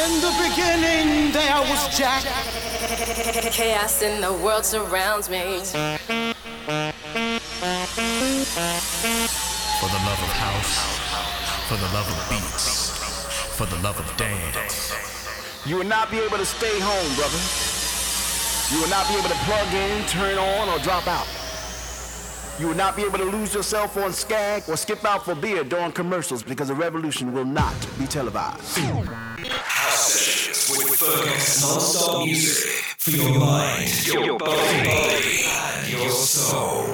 In the beginning, there I was Jack. Chaos in the world surrounds me. For the love of house, for the love of beats, for the love of dance. You will not be able to stay home, brother. You will not be able to plug in, turn on, or drop out. You will not be able to lose yourself on Skag or skip out for beer during commercials because the revolution will not be televised. Sessions with Fergus. Non-stop music for your mind, your body, and your soul.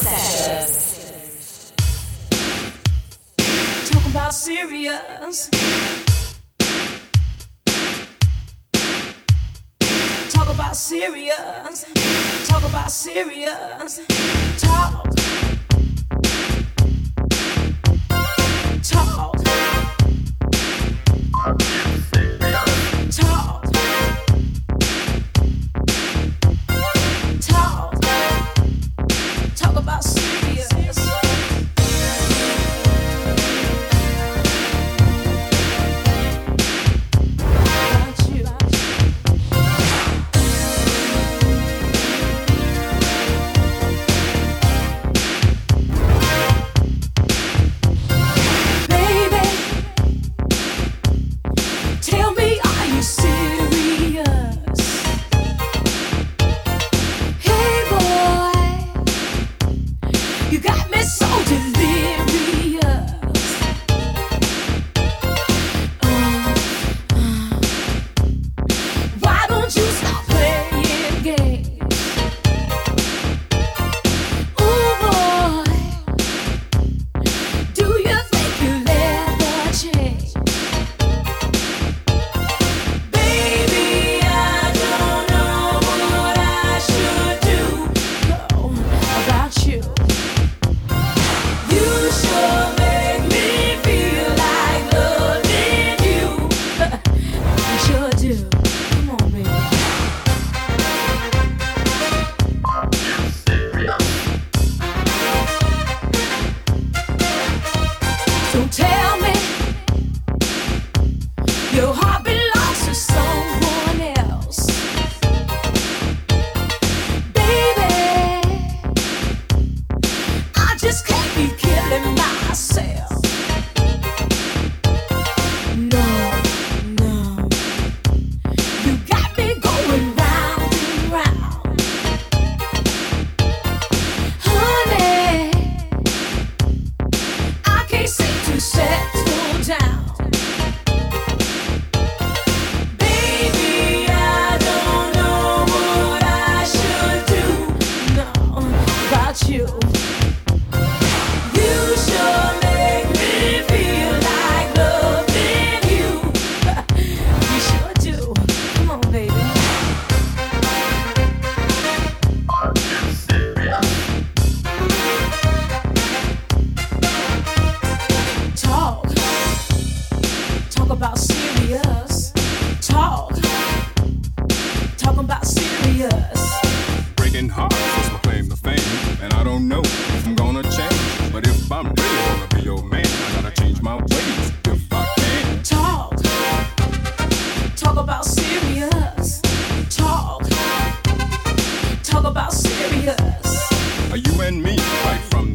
Sessions. Talk about serious. Talk about serious. Talk about serious. Talk. Talk.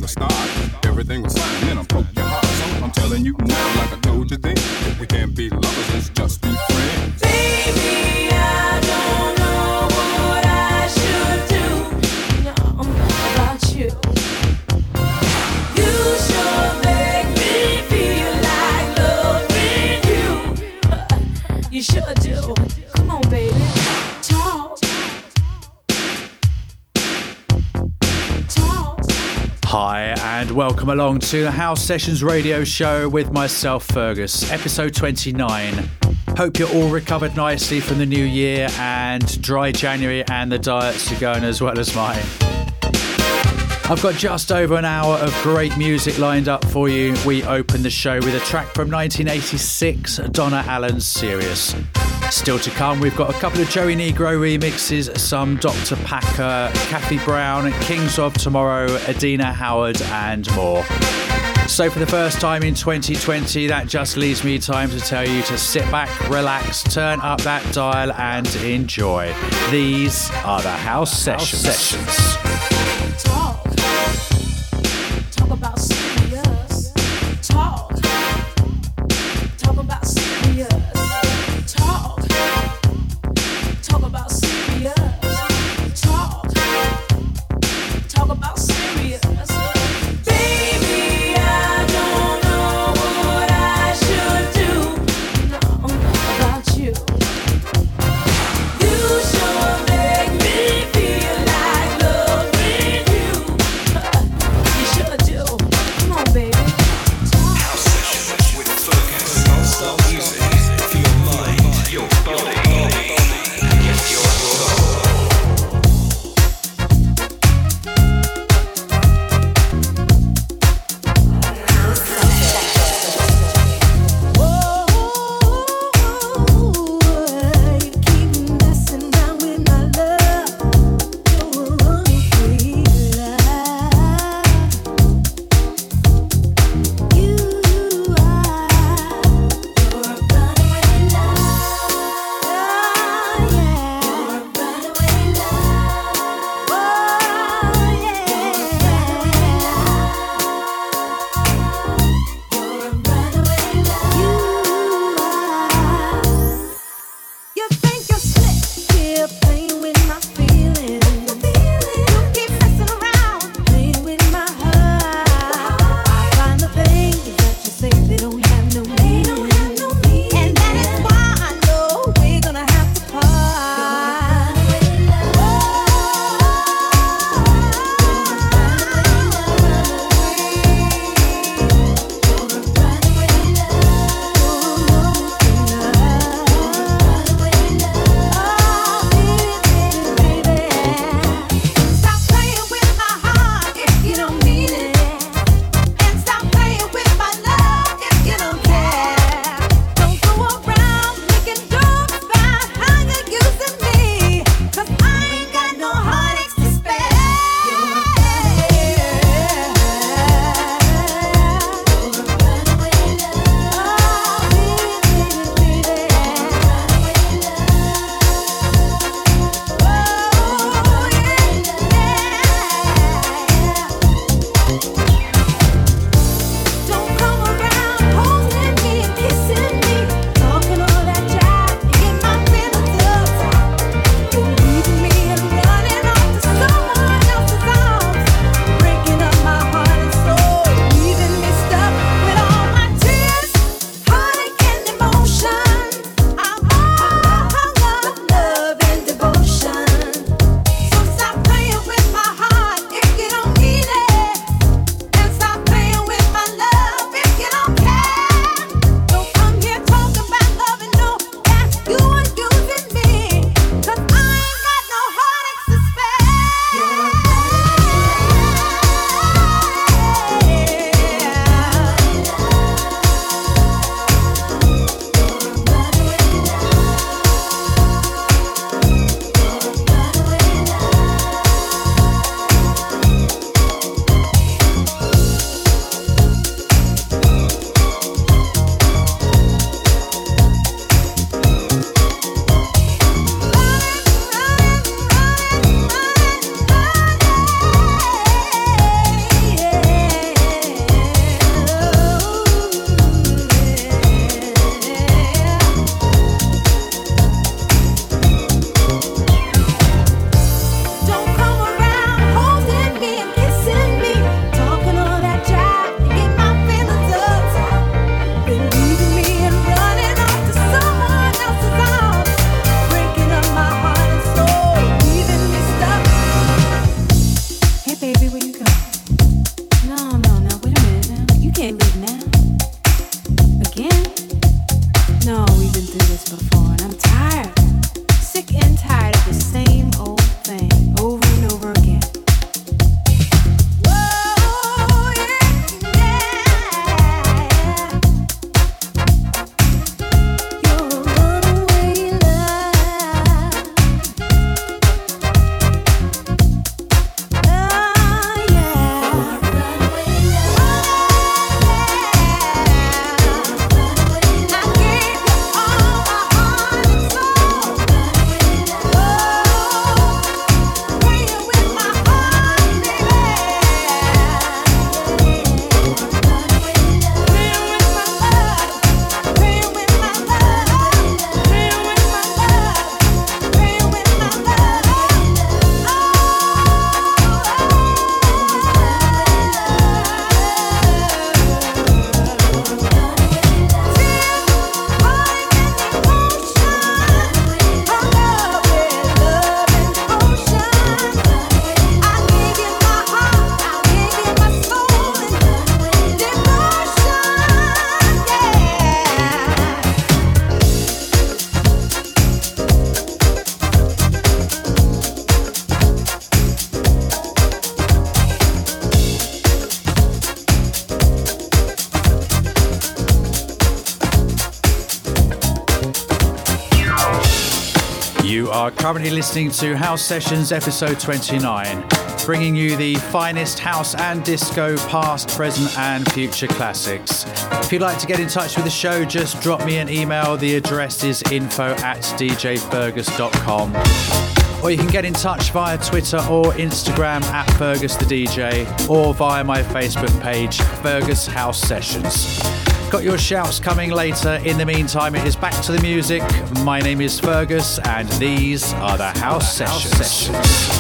Start? Everything was fine, welcome along to the House Sessions radio show with myself, Fergus, episode 29. Hope you're all recovered nicely from the new year and dry January and the diets are going as well as mine. I've got just over an hour of great music lined up for you. We open the show with a track from 1986, Donna Allen's Serious. Still to come, we've got a couple of Joey Negro remixes, some Dr. Packer, Kathy Brown, Kings of Tomorrow, Adina Howard, and more. So, for the first time in 2020, that just leaves me time to tell you to sit back, relax, turn up that dial, and enjoy. These are the House Sessions. sessions. Currently listening to House Sessions episode 29, bringing you the finest house and disco past, present, and future classics. If you'd like to get in touch with the show, just drop me an email. The address is info at djfergus.com. Or you can get in touch via Twitter or Instagram at Fergus the DJ or via my Facebook page, Fergus House Sessions. Got your shouts coming later. In the meantime, it is back to the music. My name is Fergus, and these are the House, the house Sessions. sessions.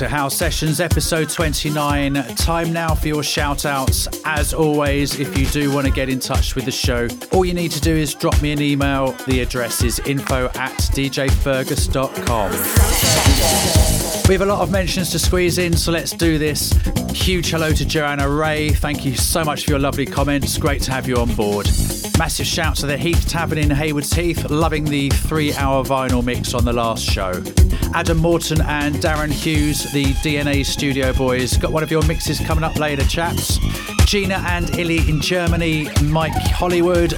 To House Sessions episode 29. Time now for your shout outs. As always, if you do want to get in touch with the show, all you need to do is drop me an email. The address is info at djfergus.com. We have a lot of mentions to squeeze in, so let's do this. Huge hello to Joanna Ray. Thank you so much for your lovely comments. Great to have you on board. Massive shout to the Heath Tavern in Haywards Heath, loving the three hour vinyl mix on the last show. Adam Morton and Darren Hughes, the DNA studio boys, got one of your mixes coming up later, chaps. Gina and Illy in Germany, Mike Hollywood,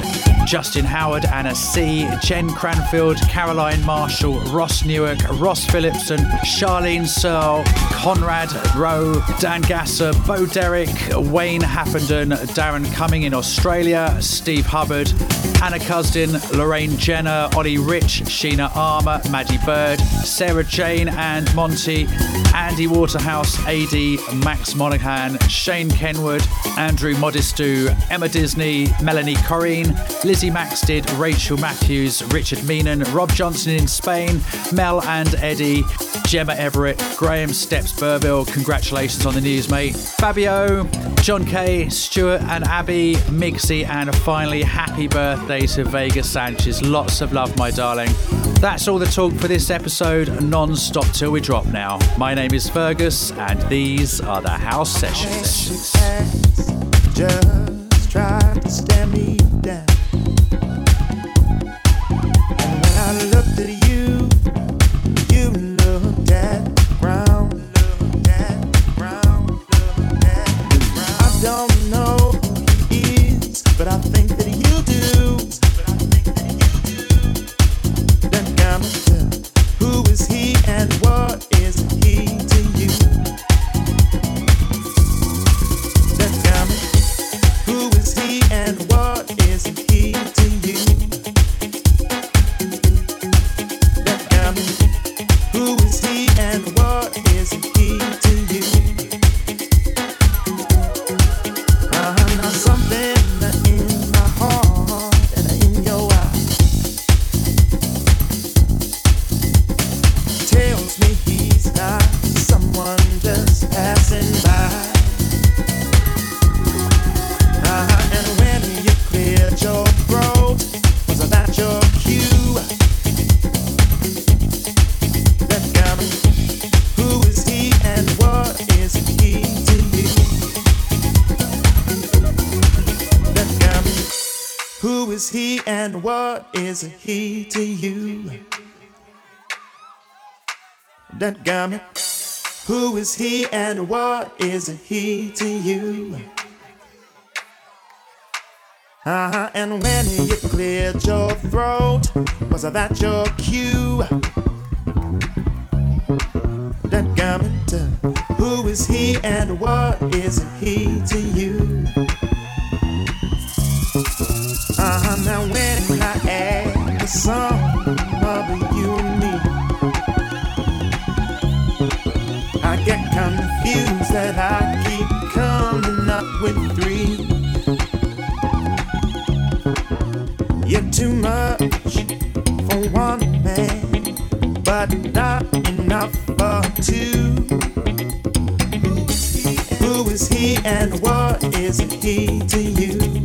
Justin Howard, Anna C, Jen Cranfield, Caroline Marshall, Ross Newark, Ross Phillipson, Charlene Searle, Conrad Rowe, Dan Gasser, Bo Derrick, Wayne Haffenden, Darren Cumming in Australia, Steve Hubbard, Anna Cusden, Lorraine Jenner, Ollie Rich, Sheena Armour, Maddie Bird, Sarah Jane and Monty, Andy Waterhouse, AD, Max Monaghan, Shane Kenwood, Andrew Modistu, Emma Disney, Melanie Corrine, Lizzie Max did Rachel Matthews, Richard Meenan, Rob Johnson in Spain, Mel and Eddie, Gemma Everett, Graham Steps Burville, congratulations on the news, mate. Fabio, John Kay, Stuart and Abby, Mixie, and finally, happy birthday to Vega Sanchez. Lots of love, my darling. That's all the talk for this episode, non stop till we drop now. My name is Fergus, and these are the House Sessions. Just tried to stare me down. What is he to you? That got me. Who is he and what is he to you? Uh-huh, and when you cleared your throat, was that your cue? That garment, who is he and what is he to you? Uh-huh, now when I add the sum of you and me, I get confused that I keep coming up with three. You're too much for one man, but not enough for two. Who is he and what is he to you? To you,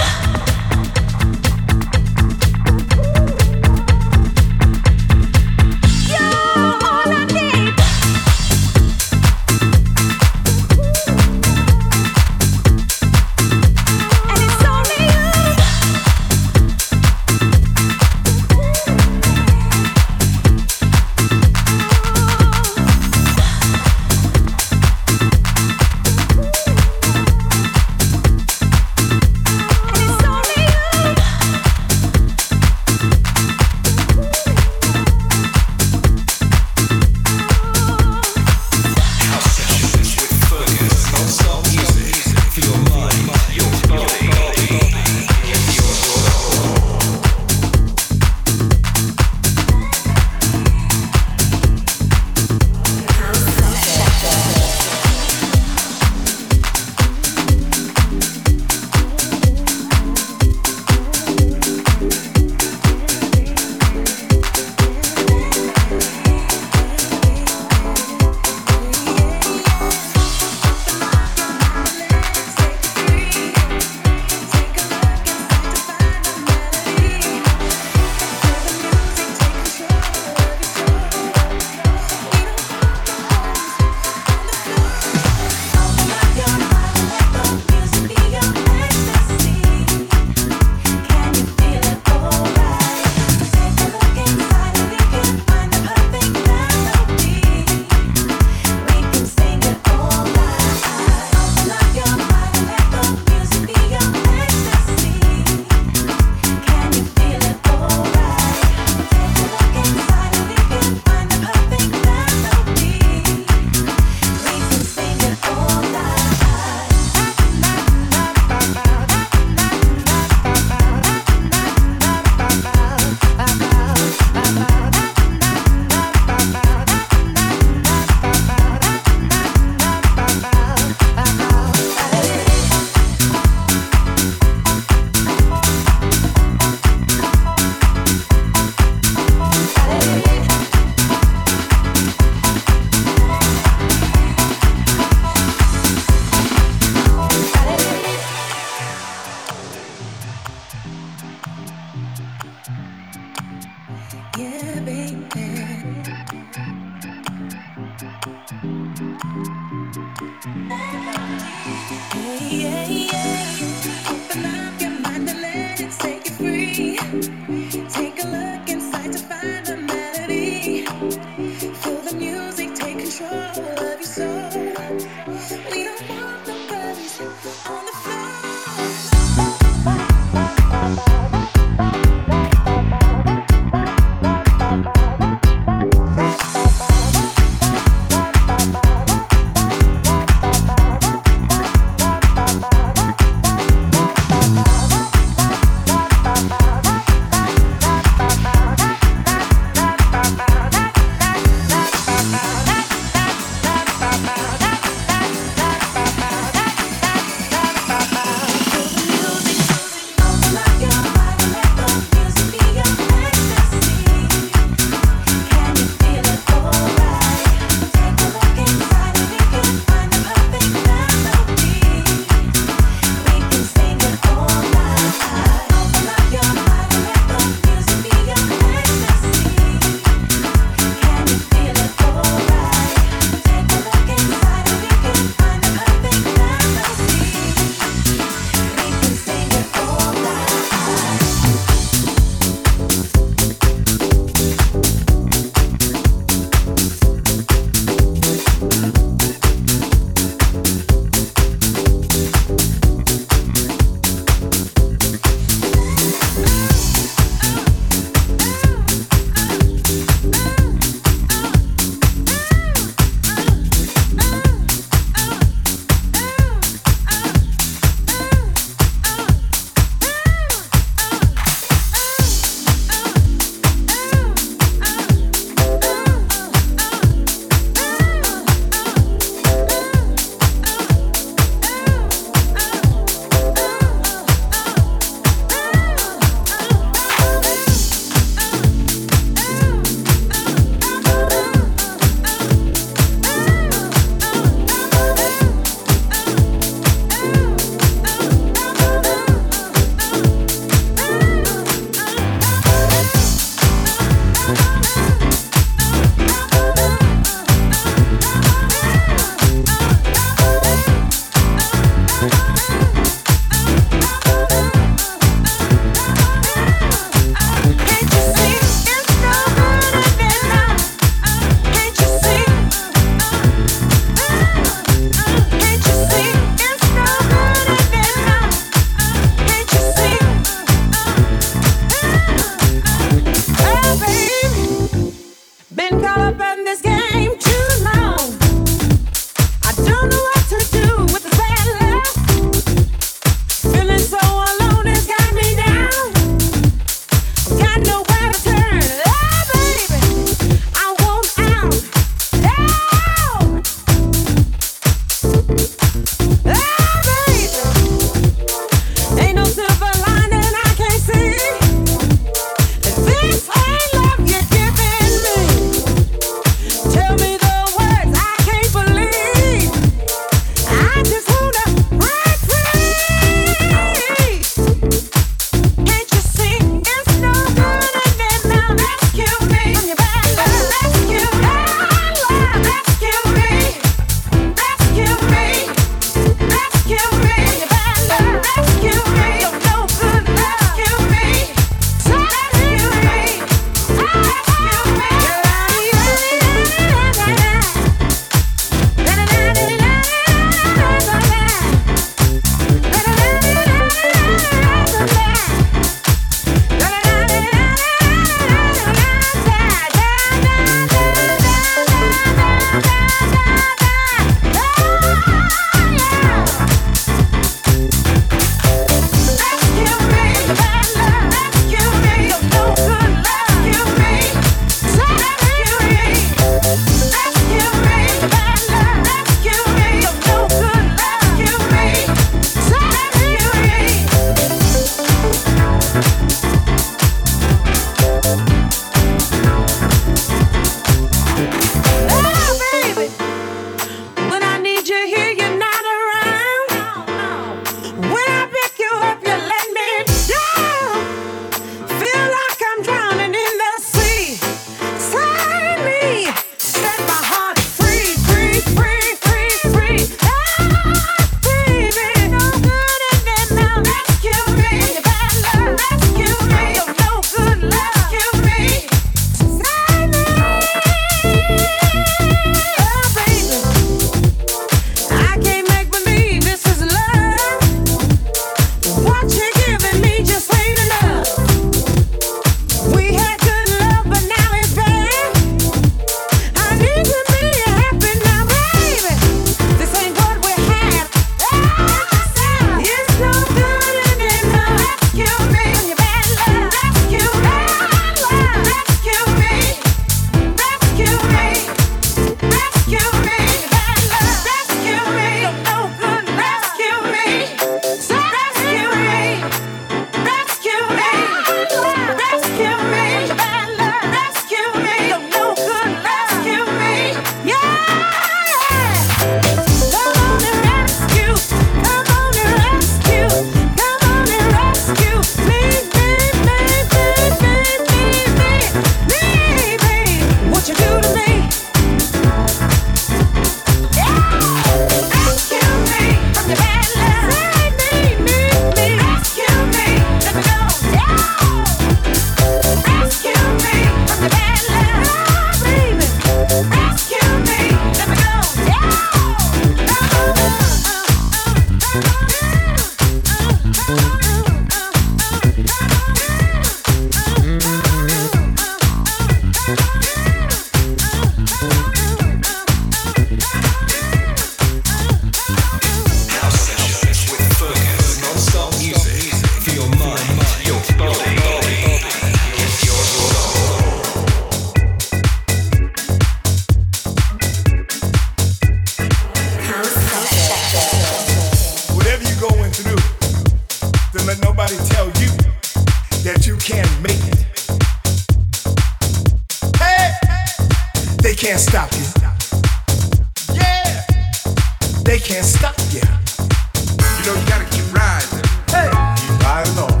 they can't stop you. You know you gotta keep riding. Hey, keep riding on.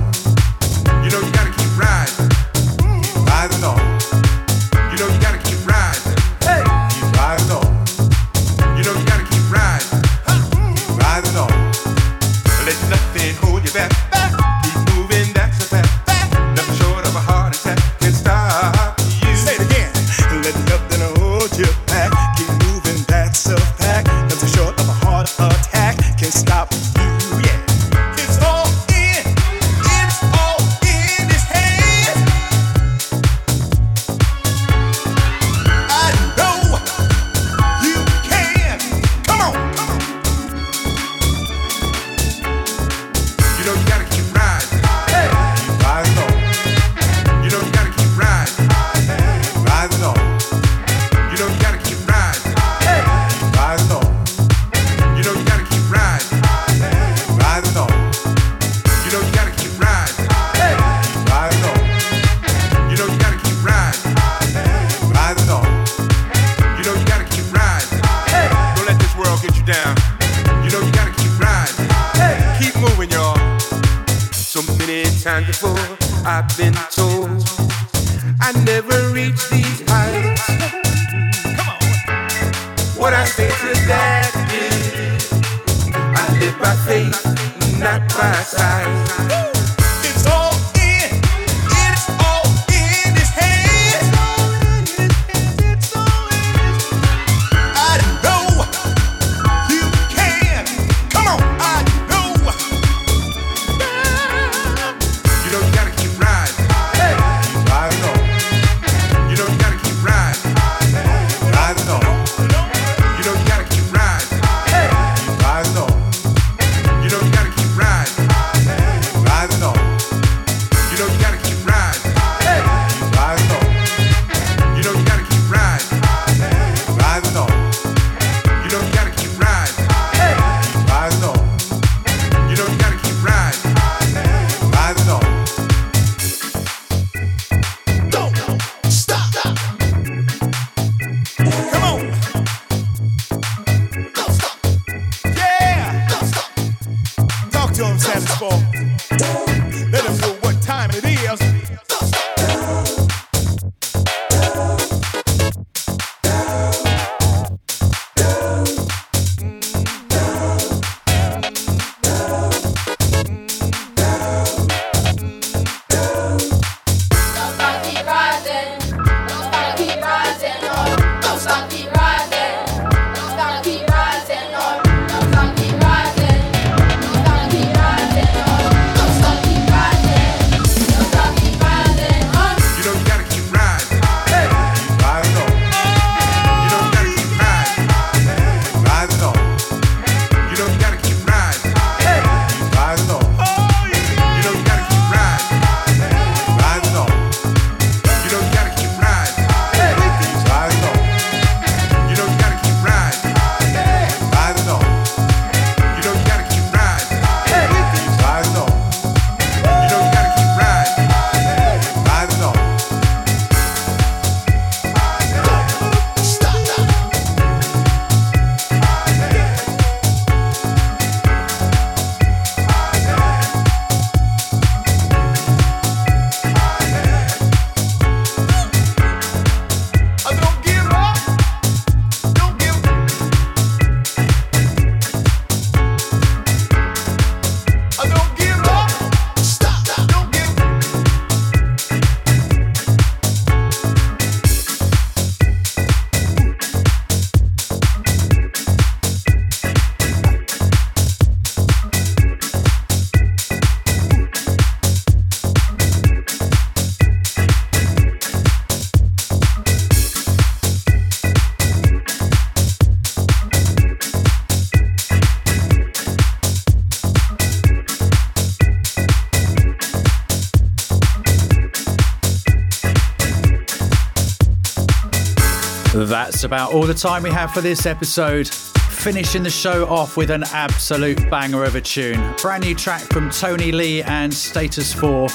About all the time we have for this episode. Finishing the show off with an absolute banger of a tune. Brand new track from Tony Lee and Status 4.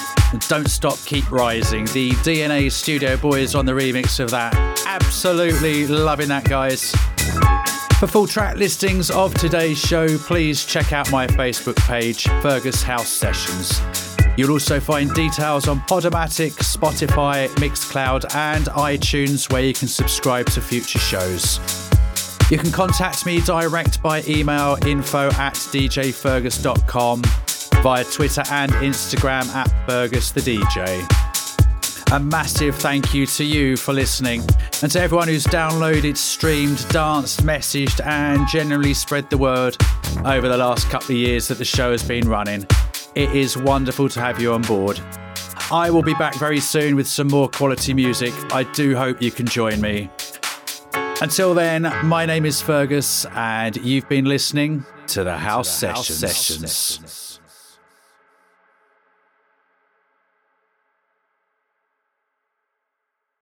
Don't Stop, Keep Rising. The DNA Studio Boys on the remix of that. Absolutely loving that, guys. For full track listings of today's show, please check out my Facebook page, Fergus House Sessions. You'll also find details on Podomatic, Spotify, Mixcloud, and iTunes, where you can subscribe to future shows. You can contact me direct by email info at djfergus.com, via Twitter and Instagram at Fergus the DJ. A massive thank you to you for listening, and to everyone who's downloaded, streamed, danced, messaged, and generally spread the word over the last couple of years that the show has been running. It is wonderful to have you on board. I will be back very soon with some more quality music. I do hope you can join me. Until then, my name is Fergus, and you've been listening to the House, Sessions. Sessions.